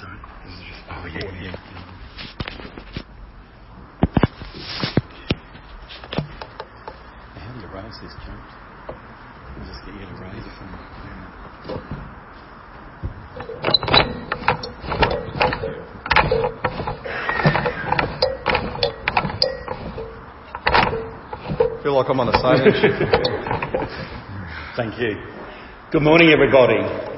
Sorry. This is just, oh, yeah, yeah. How do you raise this, James? I'll just get you to raise it from feel like I'm on a stage. Thank you. Good morning, everybody.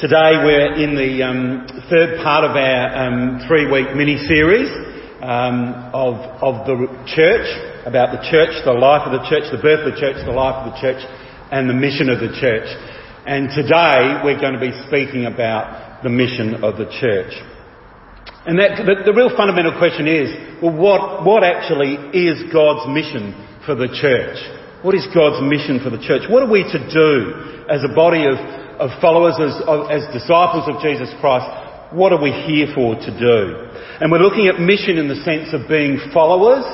Today we're in the um, third part of our um, three-week mini-series um, of, of the church, about the church, the life of the church, the birth of the church, the life of the church, and the mission of the church. And today we're going to be speaking about the mission of the church. And that, the, the real fundamental question is, well, what, what actually is God's mission for the church? What is God's mission for the church? What are we to do as a body of, of followers, as, as disciples of Jesus Christ? What are we here for to do? And we're looking at mission in the sense of being followers,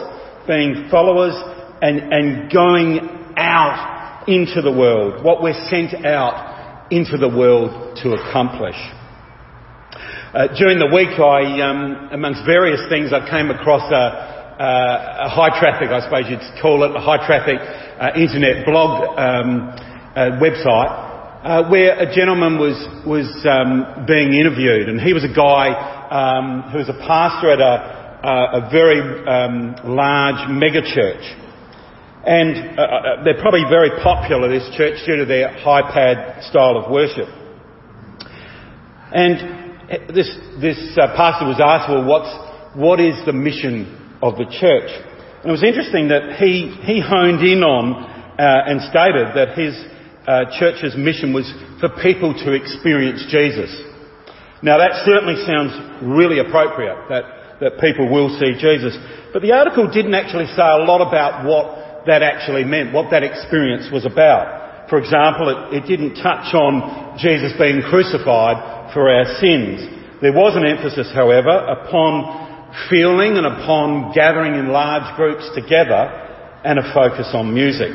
being followers and, and going out into the world, what we're sent out into the world to accomplish. Uh, during the week, I, um, amongst various things, I came across a, a, a, high traffic, I suppose you'd call it, a high traffic uh, internet blog um, uh, website, uh, where a gentleman was was um, being interviewed, and he was a guy um, who was a pastor at a, a very um, large mega church. And uh, they're probably very popular, this church, due to their high pad style of worship. And this, this uh, pastor was asked, well, what's, what is the mission of the church? And it was interesting that he, he honed in on uh, and stated that his uh, church's mission was for people to experience Jesus. Now that certainly sounds really appropriate, that, that people will see Jesus. But the article didn't actually say a lot about what that actually meant, what that experience was about. For example, it, it didn't touch on Jesus being crucified for our sins. There was an emphasis, however, upon feeling and upon gathering in large groups together and a focus on music.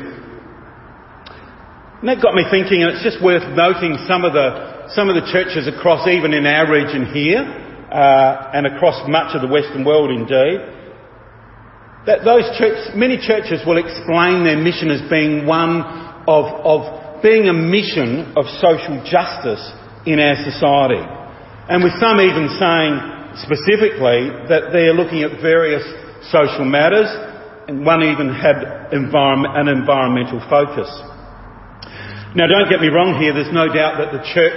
And that got me thinking, and it's just worth noting some of the, some of the churches across, even in our region here, uh, and across much of the Western world indeed, that those church, many churches will explain their mission as being one of, of being a mission of social justice in our society. And with some even saying specifically that they're looking at various social matters, and one even had environment, an environmental focus. Now don't get me wrong here, there's no doubt that the church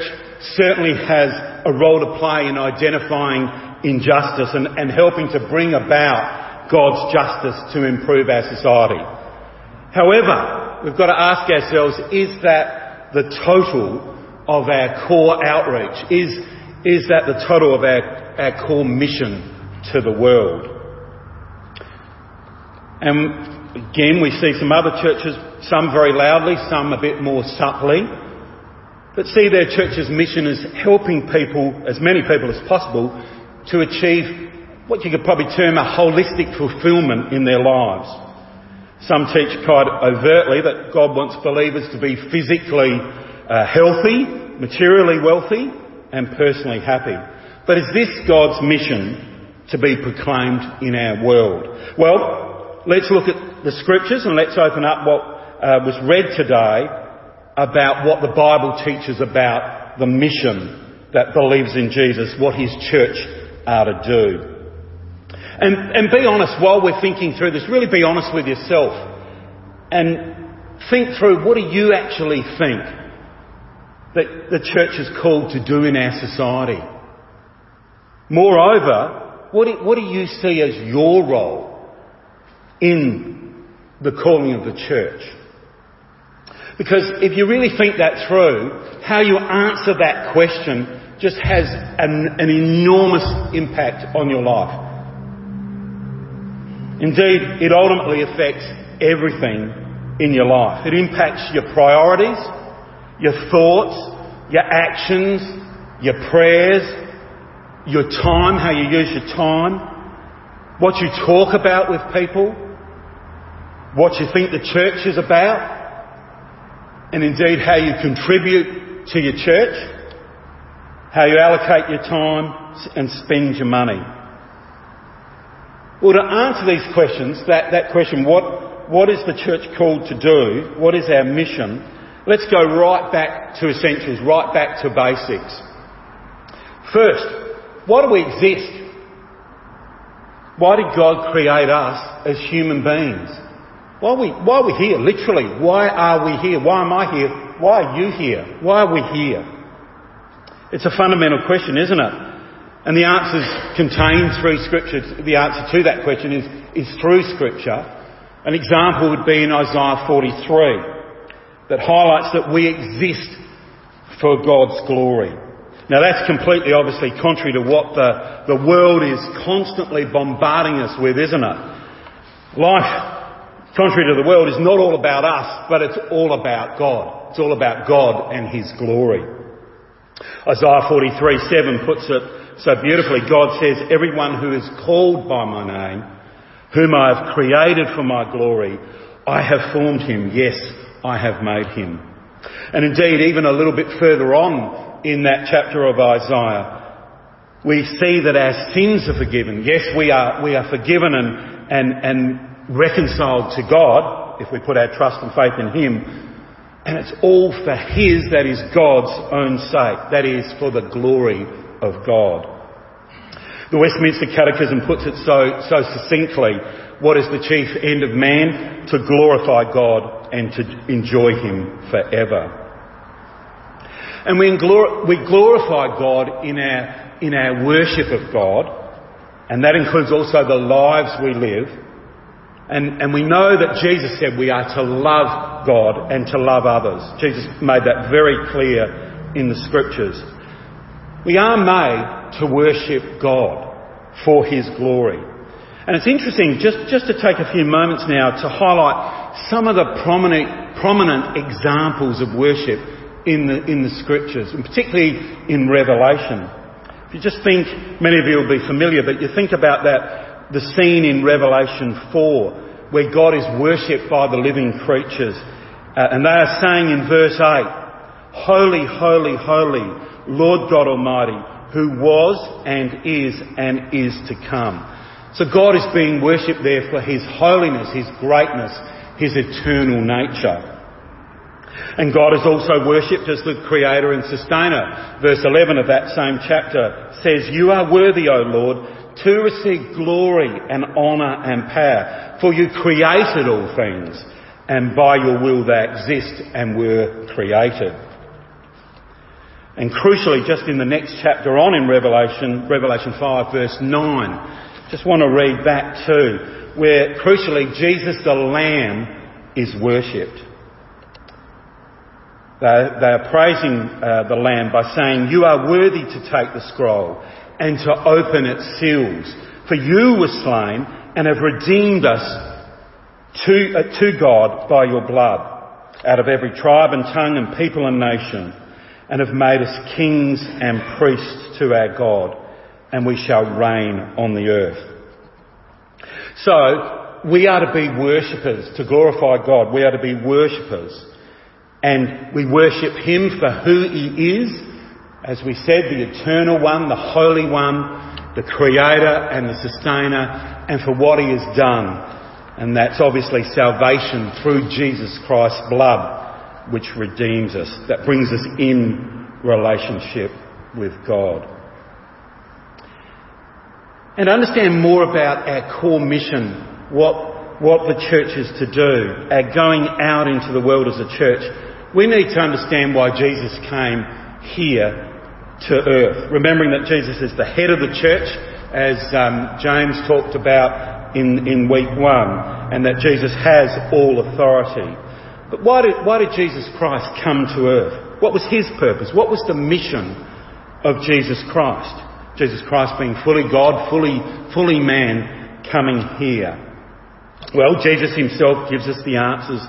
certainly has a role to play in identifying injustice and, and helping to bring about God's justice to improve our society. However, we've got to ask ourselves, is that the total of our core outreach? Is, is that the total of our, our core mission to the world? And again, we see some other churches, some very loudly, some a bit more subtly, but see their church's mission as helping people, as many people as possible, to achieve what you could probably term a holistic fulfillment in their lives. Some teach quite overtly that God wants believers to be physically uh, healthy, materially wealthy, and personally happy. But is this God's mission to be proclaimed in our world? Well, let's look at the scriptures and let's open up what uh, was read today about what the Bible teaches about the mission that believes in Jesus, what his church are to do. And, and be honest while we're thinking through this, really be honest with yourself and think through what do you actually think that the church is called to do in our society. Moreover, what do, what do you see as your role in the calling of the church? Because if you really think that through, how you answer that question just has an, an enormous impact on your life. Indeed, it ultimately affects everything in your life. It impacts your priorities, your thoughts, your actions, your prayers, your time, how you use your time, what you talk about with people, what you think the church is about, and indeed how you contribute to your church, how you allocate your time and spend your money. Well, to answer these questions, that, that question, what, what is the church called to do? What is our mission? Let's go right back to essentials, right back to basics. First, why do we exist? Why did God create us as human beings? Why are we, why are we here? Literally, why are we here? Why am I here? Why are you here? Why are we here? It's a fundamental question, isn't it? And the answers contained through Scripture, the answer to that question is, is through Scripture. An example would be in Isaiah 43 that highlights that we exist for God's glory. Now that's completely obviously contrary to what the, the world is constantly bombarding us with, isn't it? Life, contrary to the world, is not all about us, but it's all about God. It's all about God and His glory. Isaiah 43 7 puts it so beautifully, God says, Everyone who is called by my name, whom I have created for my glory, I have formed him. Yes, I have made him. And indeed, even a little bit further on in that chapter of Isaiah, we see that our sins are forgiven. Yes, we are, we are forgiven and, and, and reconciled to God if we put our trust and faith in Him. And it's all for His, that is God's own sake. That is for the glory of God. The Westminster Catechism puts it so, so succinctly. What is the chief end of man? To glorify God and to enjoy Him forever. And we, we glorify God in our, in our worship of God, and that includes also the lives we live. And, and we know that Jesus said we are to love God and to love others. Jesus made that very clear in the scriptures. We are made to worship God for His glory. And it's interesting, just, just to take a few moments now to highlight some of the prominent, prominent examples of worship in the, in the scriptures, and particularly in Revelation. If you just think, many of you will be familiar, but you think about that, the scene in Revelation 4, where God is worshipped by the living creatures. Uh, and they are saying in verse 8, Holy, holy, holy, Lord God Almighty, who was and is and is to come. So God is being worshipped there for His holiness, His greatness, His eternal nature. And God is also worshipped as the creator and sustainer. Verse 11 of that same chapter says, You are worthy, O Lord, to receive glory and honour and power, for you created all things, and by your will they exist and were created. And crucially, just in the next chapter on in Revelation, Revelation 5 verse 9, just want to read that too, where crucially Jesus the Lamb is worshipped. They, are praising uh, the Lamb by saying, You are worthy to take the scroll and to open its seals, for you were slain and have redeemed us to, uh, to God by your blood out of every tribe and tongue and people and nation and have made us kings and priests to our God, and we shall reign on the earth. So, we are to be worshippers, to glorify God. We are to be worshippers. And we worship Him for who He is, as we said, the eternal one, the holy one, the creator and the sustainer, and for what He has done. And that's obviously salvation through Jesus Christ's blood which redeems us, that brings us in relationship with God. And understand more about our core mission, what, what the church is to do, our going out into the world as a church. We need to understand why Jesus came here to earth. Remembering that Jesus is the head of the church, as um, James talked about in, in week one, and that Jesus has all authority. But why did, why did Jesus Christ come to earth? What was his purpose? What was the mission of Jesus Christ? Jesus Christ being fully God, fully, fully man, coming here. Well, Jesus himself gives us the answers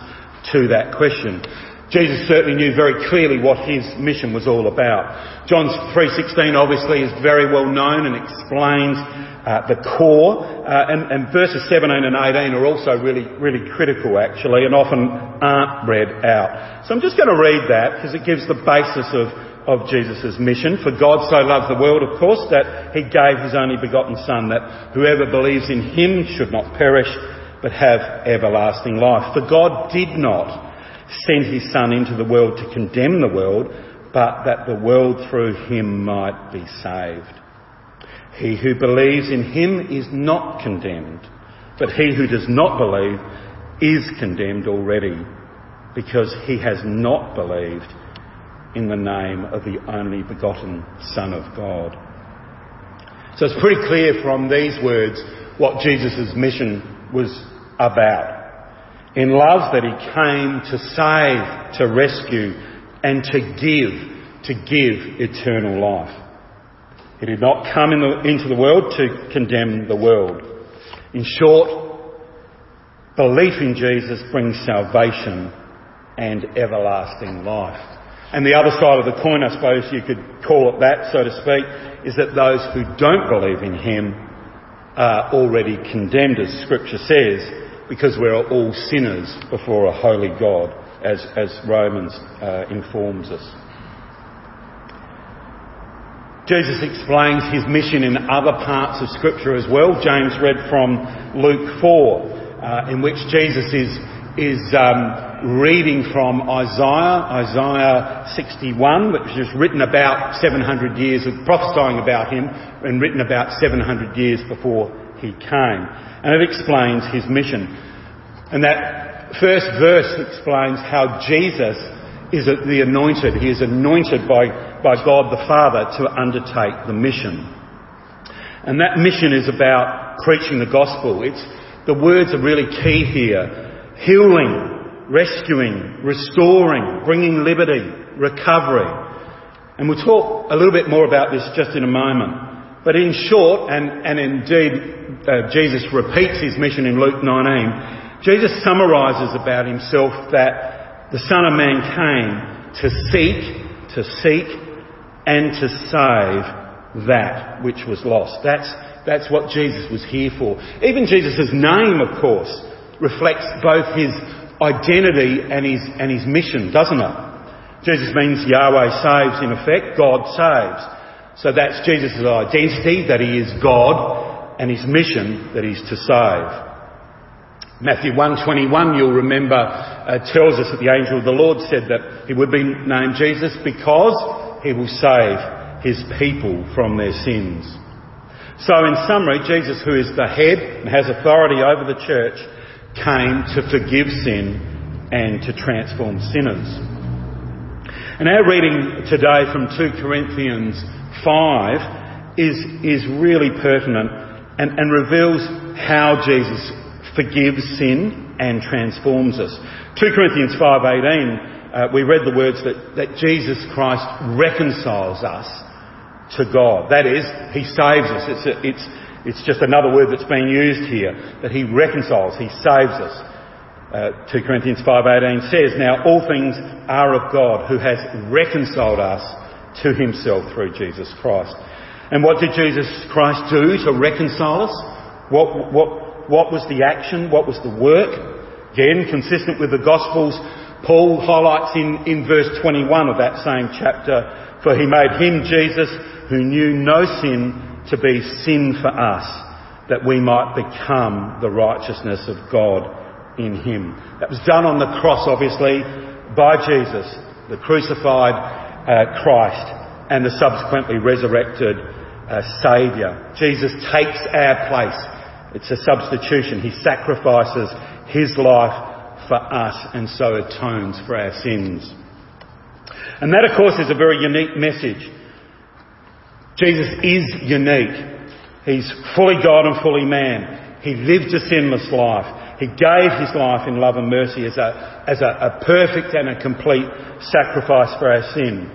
to that question. Jesus certainly knew very clearly what his mission was all about. John 3.16 obviously is very well known and explains uh, the core, uh, and, and, verses 17 and 18 are also really, really critical actually, and often aren't read out. So I'm just going to read that because it gives the basis of, of Jesus' mission. For God so loved the world, of course, that he gave his only begotten Son, that whoever believes in him should not perish, but have everlasting life. For God did not send his Son into the world to condemn the world, but that the world through him might be saved. He who believes in him is not condemned, but he who does not believe is condemned already, because he has not believed in the name of the only begotten Son of God. So it's pretty clear from these words what Jesus' mission was about. In love that he came to save, to rescue, and to give, to give eternal life. He did not come in the, into the world to condemn the world. In short, belief in Jesus brings salvation and everlasting life. And the other side of the coin, I suppose you could call it that, so to speak, is that those who don't believe in Him are already condemned, as Scripture says, because we're all sinners before a holy God, as, as Romans uh, informs us. Jesus explains his mission in other parts of Scripture as well. James read from Luke 4, uh, in which Jesus is, is um, reading from Isaiah, Isaiah 61, which was written about 700 years, prophesying about him, and written about 700 years before he came. And it explains his mission. And that first verse explains how Jesus is the anointed. He is anointed by, by God the Father to undertake the mission. And that mission is about preaching the gospel. It's, the words are really key here. Healing, rescuing, restoring, bringing liberty, recovery. And we'll talk a little bit more about this just in a moment. But in short, and, and indeed uh, Jesus repeats his mission in Luke 19, Jesus summarises about himself that the Son of Man came to seek, to seek, and to save that which was lost. That's, that's what Jesus was here for. Even Jesus' name, of course, reflects both his identity and his, and his mission, doesn't it? Jesus means Yahweh saves, in effect, God saves. So that's Jesus' identity, that he is God, and his mission, that he's to save. Matthew 121, you'll remember, uh, tells us that the angel of the Lord said that he would be named Jesus because he will save his people from their sins. So in summary, Jesus, who is the head and has authority over the church, came to forgive sin and to transform sinners. And our reading today from 2 Corinthians 5 is, is really pertinent and, and reveals how Jesus forgives sin and transforms us. 2 Corinthians 5.18, uh, we read the words that, that Jesus Christ reconciles us to God. That is, He saves us. It's, a, it's, it's just another word that's being used here, that He reconciles, He saves us. Uh, 2 Corinthians 5.18 says, Now all things are of God, who has reconciled us to Himself through Jesus Christ. And what did Jesus Christ do to reconcile us? What, what, what was the action? What was the work? Again, consistent with the Gospels, Paul highlights in, in verse 21 of that same chapter, for he made him, Jesus, who knew no sin, to be sin for us, that we might become the righteousness of God in him. That was done on the cross, obviously, by Jesus, the crucified uh, Christ, and the subsequently resurrected uh, Saviour. Jesus takes our place. It's a substitution. He sacrifices his life for us and so atones for our sins. And that, of course, is a very unique message. Jesus is unique. He's fully God and fully man. He lived a sinless life. He gave his life in love and mercy as a, as a, a perfect and a complete sacrifice for our sin.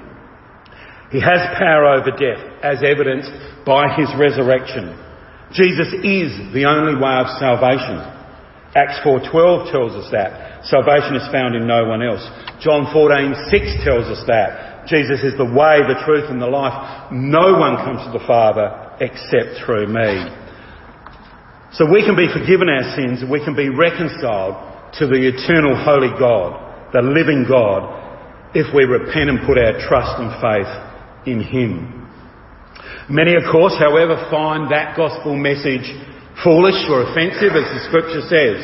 He has power over death, as evidenced by his resurrection. Jesus is the only way of salvation. Acts 4.12 tells us that. Salvation is found in no one else. John 14.6 tells us that. Jesus is the way, the truth and the life. No one comes to the Father except through me. So we can be forgiven our sins and we can be reconciled to the eternal holy God, the living God, if we repent and put our trust and faith in Him. Many, of course, however, find that gospel message foolish or offensive, as the scripture says.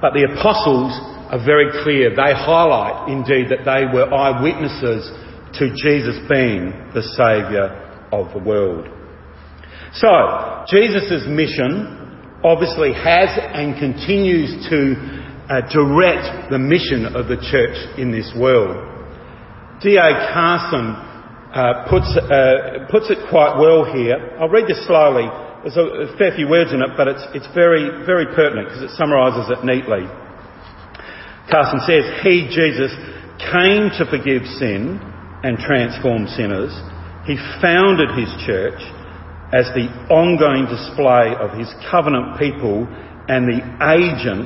But the apostles are very clear. They highlight, indeed, that they were eyewitnesses to Jesus being the Saviour of the world. So, Jesus' mission obviously has and continues to uh, direct the mission of the church in this world. D.A. Carson uh, puts, uh, puts it quite well here. I'll read this slowly. There's a, a fair few words in it, but it's, it's very, very pertinent because it summarises it neatly. Carson says, He, Jesus, came to forgive sin and transform sinners. He founded his church as the ongoing display of his covenant people and the agent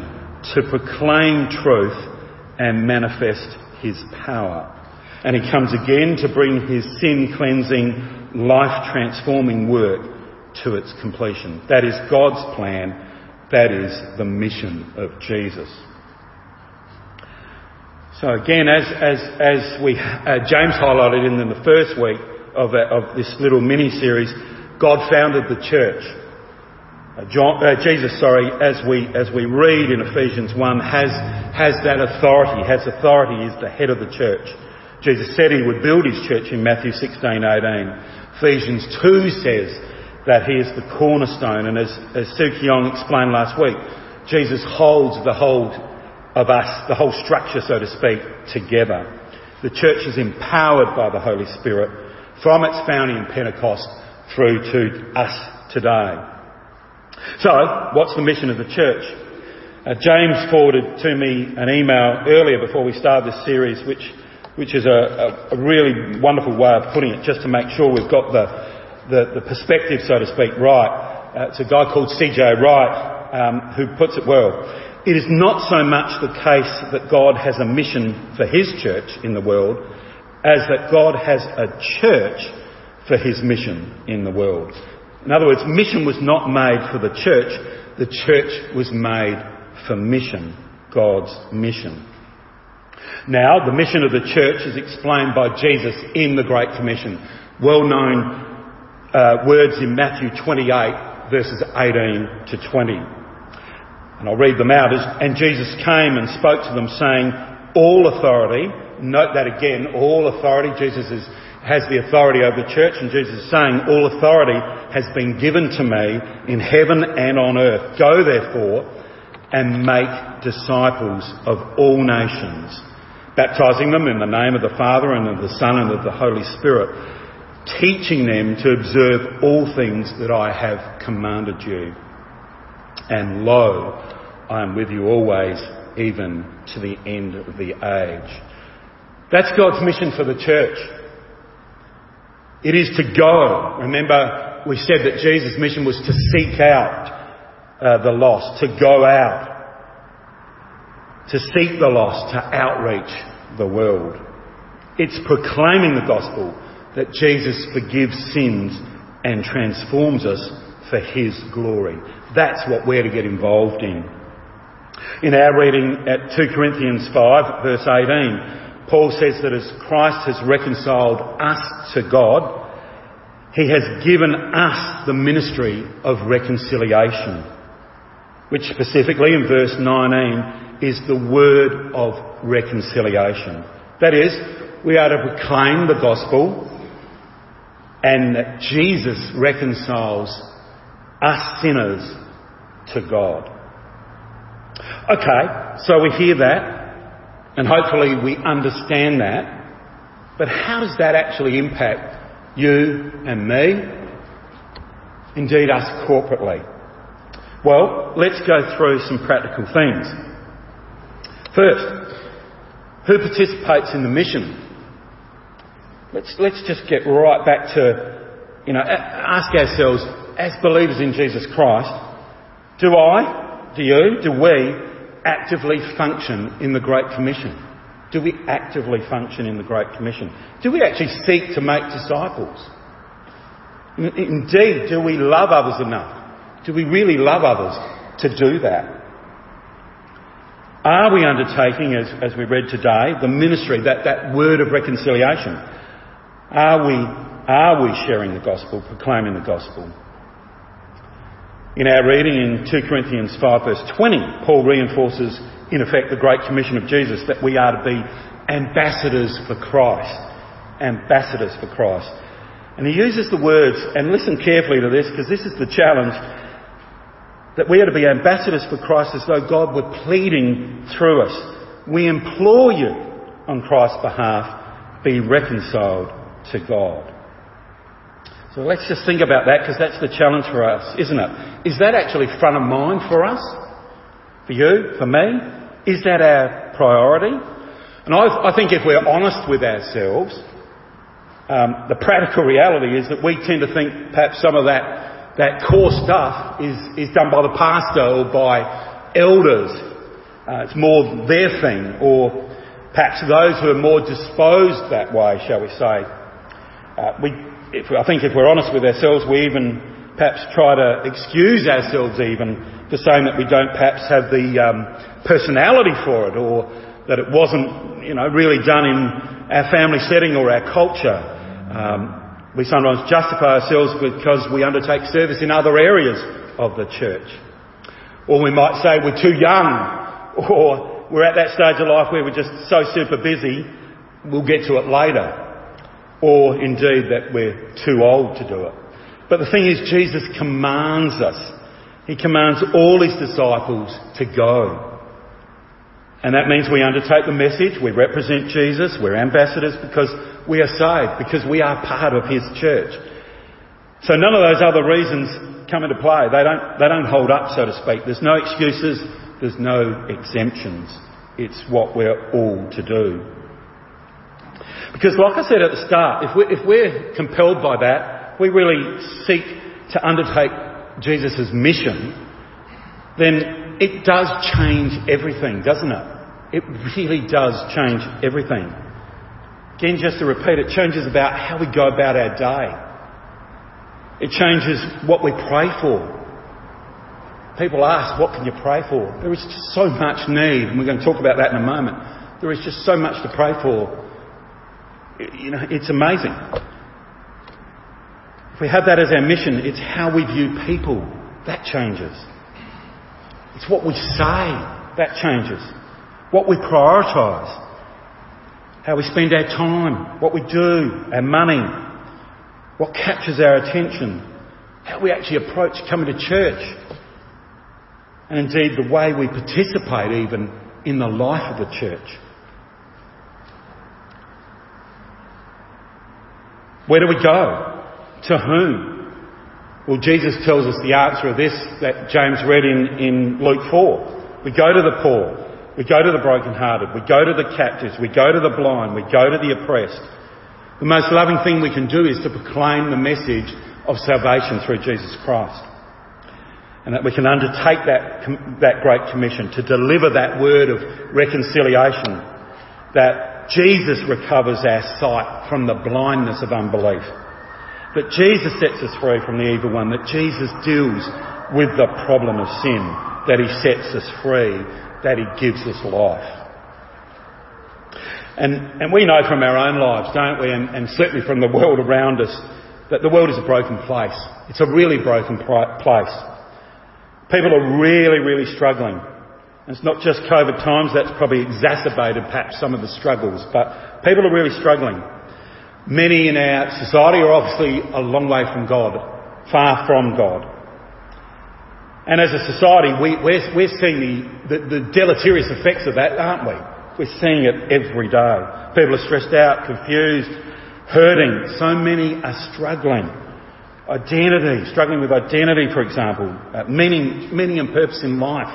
to proclaim truth and manifest his power. And he comes again to bring his sin cleansing, life transforming work to its completion. That is God's plan. That is the mission of Jesus. So again, as, as, as we, uh, James highlighted in the first week of, uh, of this little mini series, God founded the church. Uh, John, uh, Jesus, sorry, as we, as we read in Ephesians 1, has, has that authority, has authority, is the head of the church. Jesus said he would build his church in Matthew 16, 18. Ephesians 2 says that he is the cornerstone, and as, as Sue Keong explained last week, Jesus holds the whole of us, the whole structure, so to speak, together. The church is empowered by the Holy Spirit from its founding in Pentecost through to us today. So, what's the mission of the church? Uh, James forwarded to me an email earlier before we started this series, which, which is a, a, a really wonderful way of putting it, just to make sure we've got the, the, the perspective, so to speak, right. Uh, it's a guy called C.J. Wright um, who puts it well. It is not so much the case that God has a mission for His church in the world as that God has a church for His mission in the world. In other words, mission was not made for the church, the church was made for mission, God's mission. Now, the mission of the church is explained by Jesus in the Great Commission. Well known uh, words in Matthew 28, verses 18 to 20. And I'll read them out. And Jesus came and spoke to them saying, all authority, note that again, all authority, Jesus is, has the authority over the church and Jesus is saying, all authority has been given to me in heaven and on earth. Go therefore and make disciples of all nations, baptizing them in the name of the Father and of the Son and of the Holy Spirit, teaching them to observe all things that I have commanded you. And lo, I am with you always, even to the end of the age. That's God's mission for the church. It is to go. Remember, we said that Jesus' mission was to seek out uh, the lost, to go out, to seek the lost, to outreach the world. It's proclaiming the gospel that Jesus forgives sins and transforms us for His glory. That's what we're to get involved in. In our reading at 2 Corinthians 5 verse 18, Paul says that as Christ has reconciled us to God, he has given us the ministry of reconciliation, which specifically in verse 19 is the word of reconciliation. That is, we are to proclaim the gospel and that Jesus reconciles us sinners to God. Okay, so we hear that, and hopefully we understand that, but how does that actually impact you and me? Indeed, us corporately. Well, let's go through some practical things. First, who participates in the mission? Let's, let's just get right back to, you know, ask ourselves, as believers in Jesus Christ, do I, do you, do we actively function in the Great Commission? Do we actively function in the Great Commission? Do we actually seek to make disciples? Indeed, do we love others enough? Do we really love others to do that? Are we undertaking, as, as we read today, the ministry, that, that word of reconciliation? Are we, are we sharing the gospel, proclaiming the gospel? In our reading in 2 Corinthians 5 verse 20, Paul reinforces, in effect, the Great Commission of Jesus that we are to be ambassadors for Christ. Ambassadors for Christ. And he uses the words, and listen carefully to this because this is the challenge, that we are to be ambassadors for Christ as though God were pleading through us. We implore you on Christ's behalf, be reconciled to God. So let's just think about that because that's the challenge for us, isn't it? Is that actually front of mind for us? For you? For me? Is that our priority? And I, I think if we're honest with ourselves, um, the practical reality is that we tend to think perhaps some of that that core stuff is, is done by the pastor or by elders. Uh, it's more their thing, or perhaps those who are more disposed that way, shall we say. Uh, we, if, I think if we're honest with ourselves, we even perhaps try to excuse ourselves even for saying that we don't perhaps have the um, personality for it, or that it wasn't, you know, really done in our family setting or our culture. Um, we sometimes justify ourselves because we undertake service in other areas of the church. Or we might say we're too young, or we're at that stage of life where we're just so super busy, we'll get to it later. Or indeed that we're too old to do it. But the thing is, Jesus commands us. He commands all his disciples to go. And that means we undertake the message, we represent Jesus, we're ambassadors because we are saved, because we are part of His church. So none of those other reasons come into play. They don't, they don't hold up, so to speak. There's no excuses, there's no exemptions. It's what we're all to do. Because like I said at the start, if we're, if we're compelled by that, we really seek to undertake Jesus' mission, then it does change everything, doesn't it? It really does change everything. Again, just to repeat, it changes about how we go about our day. It changes what we pray for. People ask, what can you pray for? There is just so much need, and we're going to talk about that in a moment. There is just so much to pray for. You know, it's amazing. If we have that as our mission, it's how we view people. That changes. It's what we say. That changes what we prioritise, how we spend our time, what we do, our money, what captures our attention, how we actually approach coming to church, and indeed the way we participate even in the life of the church. Where do we go? To whom? Well, Jesus tells us the answer of this that James read in, in Luke 4. We go to the poor. We go to the brokenhearted. We go to the captives. We go to the blind. We go to the oppressed. The most loving thing we can do is to proclaim the message of salvation through Jesus Christ. And that we can undertake that, that great commission to deliver that word of reconciliation. That Jesus recovers our sight from the blindness of unbelief. That Jesus sets us free from the evil one. That Jesus deals with the problem of sin. That he sets us free that He gives us life. And, and we know from our own lives, don't we, and, and certainly from the world around us, that the world is a broken place. It's a really broken place. People are really, really struggling. And it's not just COVID times, that's probably exacerbated perhaps some of the struggles, but people are really struggling. Many in our society are obviously a long way from God, far from God. And as a society, we, we're, we're seeing the, the, the deleterious effects of that, aren't we? We're seeing it every day. People are stressed out, confused, hurting. So many are struggling. Identity, struggling with identity, for example, uh, meaning, meaning and purpose in life,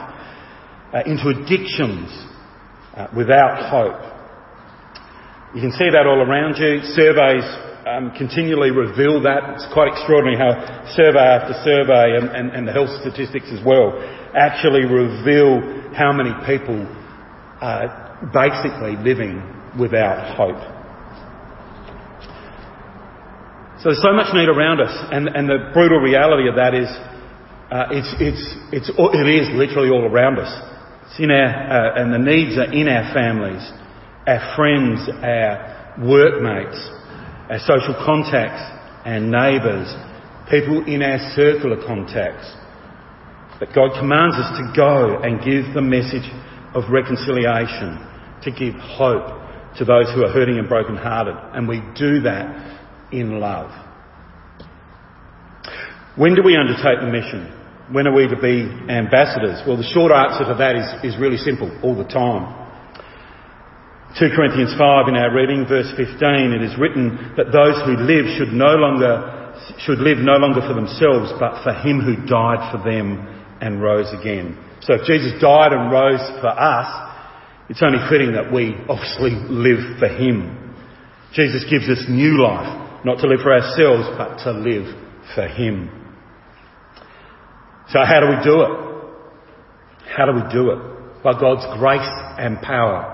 uh, into addictions uh, without hope. You can see that all around you. Surveys um, continually reveal that. It's quite extraordinary how survey after survey and, and, and the health statistics as well actually reveal how many people are basically living without hope. So there's so much need around us, and, and the brutal reality of that is uh, it's, it's, it's, it is literally all around us. It's in our, uh, and the needs are in our families, our friends, our workmates, our social contacts, our neighbours, people in our circle of contacts. But God commands us to go and give the message of reconciliation, to give hope to those who are hurting and brokenhearted. And we do that in love. When do we undertake the mission? When are we to be ambassadors? Well, the short answer to that is, is really simple, all the time. 2 Corinthians 5 in our reading, verse 15, it is written that those who live should no longer should live no longer for themselves, but for him who died for them and rose again. So if Jesus died and rose for us, it's only fitting that we obviously live for him. Jesus gives us new life, not to live for ourselves, but to live for him. So how do we do it? How do we do it? By God's grace and power.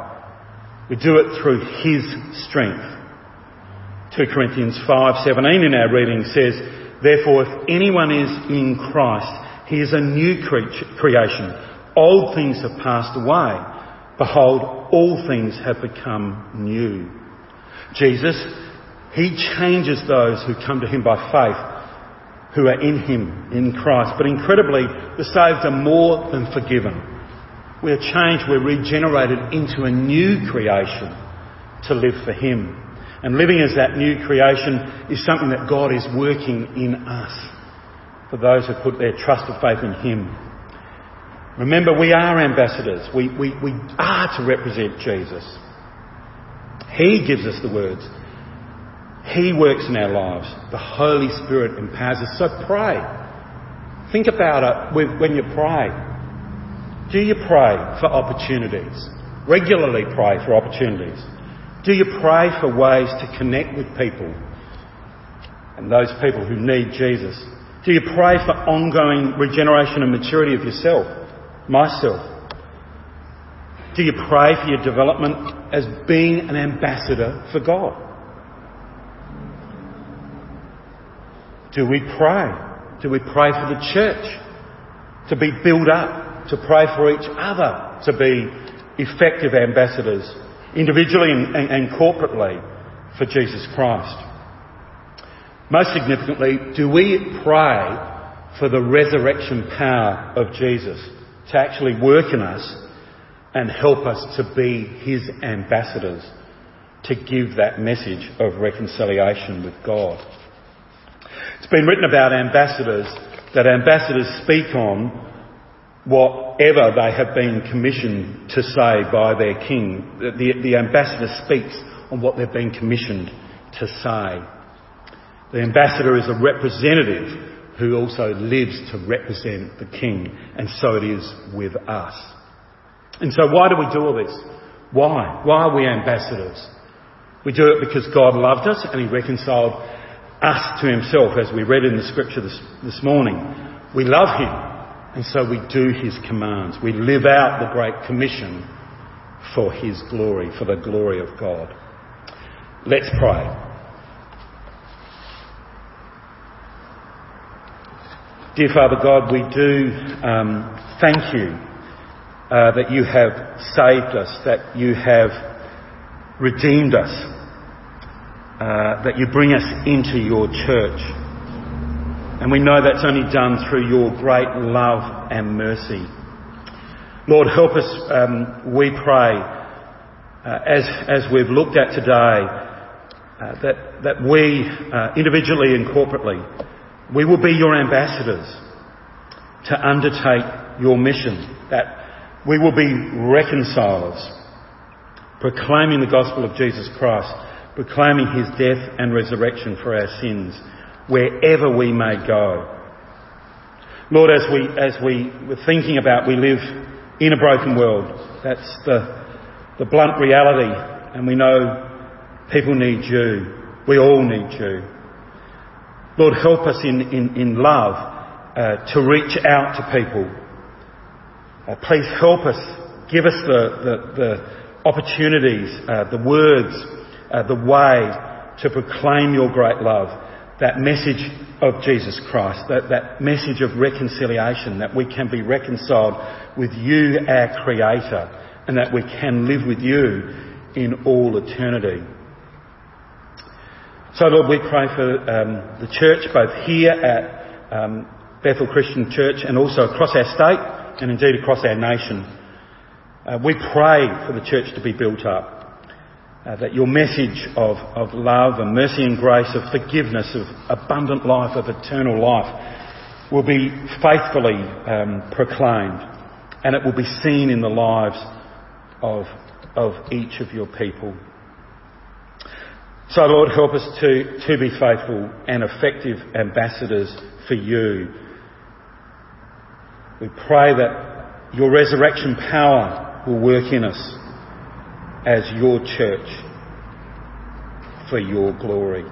We do it through His strength. 2 Corinthians 5:17 in our reading says, Therefore, if anyone is in Christ, he is a new creature, creation. Old things have passed away. Behold, all things have become new. Jesus, He changes those who come to Him by faith, who are in Him, in Christ. But incredibly, the saved are more than forgiven. We are changed, we're regenerated into a new creation to live for Him. And living as that new creation is something that God is working in us for those who put their trust and faith in Him. Remember, we are ambassadors. We, we, we are to represent Jesus. He gives us the words. He works in our lives. The Holy Spirit empowers us. So pray. Think about it when you pray. Do you pray for opportunities? Regularly pray for opportunities. Do you pray for ways to connect with people and those people who need Jesus? Do you pray for ongoing regeneration and maturity of yourself, myself? Do you pray for your development as being an ambassador for God? Do we pray? Do we pray for the church to be built up to pray for each other to be effective ambassadors, individually and, and, and corporately, for Jesus Christ. Most significantly, do we pray for the resurrection power of Jesus to actually work in us and help us to be his ambassadors to give that message of reconciliation with God? It's been written about ambassadors that ambassadors speak on whatever they have been commissioned to say by their king. The, the ambassador speaks on what they've been commissioned to say. The ambassador is a representative who also lives to represent the king, and so it is with us. And so why do we do all this? Why? Why are we ambassadors? We do it because God loved us and He reconciled us to Himself, as we read in the scripture this, this morning. We love Him and so we do his commands. We live out the Great Commission for his glory, for the glory of God. Let's pray. Dear Father God, we do um, thank you uh, that you have saved us, that you have redeemed us, uh, that you bring us into your church. And we know that's only done through your great love and mercy. Lord, help us, um, we pray, uh, as, as we've looked at today, uh, that, that we, uh, individually and corporately, we will be your ambassadors to undertake your mission, that we will be reconcilers, proclaiming the gospel of Jesus Christ, proclaiming his death and resurrection for our sins wherever we may go. Lord, as we, as we were thinking about we live in a broken world, that's the, the blunt reality, and we know people need you. We all need you. Lord, help us in, in, in love uh, to reach out to people. Uh, please help us, give us the, the, the opportunities, uh, the words, uh, the way to proclaim your great love that message of Jesus Christ, that, that message of reconciliation, that we can be reconciled with you, our Creator, and that we can live with you in all eternity. So, Lord, we pray for um, the church, both here at um, Bethel Christian Church and also across our state and indeed across our nation. Uh, we pray for the church to be built up. Uh, that your message of, of love and mercy and grace, of forgiveness, of abundant life, of eternal life, will be faithfully um, proclaimed and it will be seen in the lives of, of each of your people. So, Lord, help us to, to be faithful and effective ambassadors for you. We pray that your resurrection power will work in us as your church for your glory.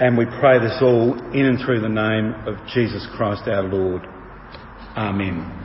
And we pray this all in and through the name of Jesus Christ our Lord. Amen.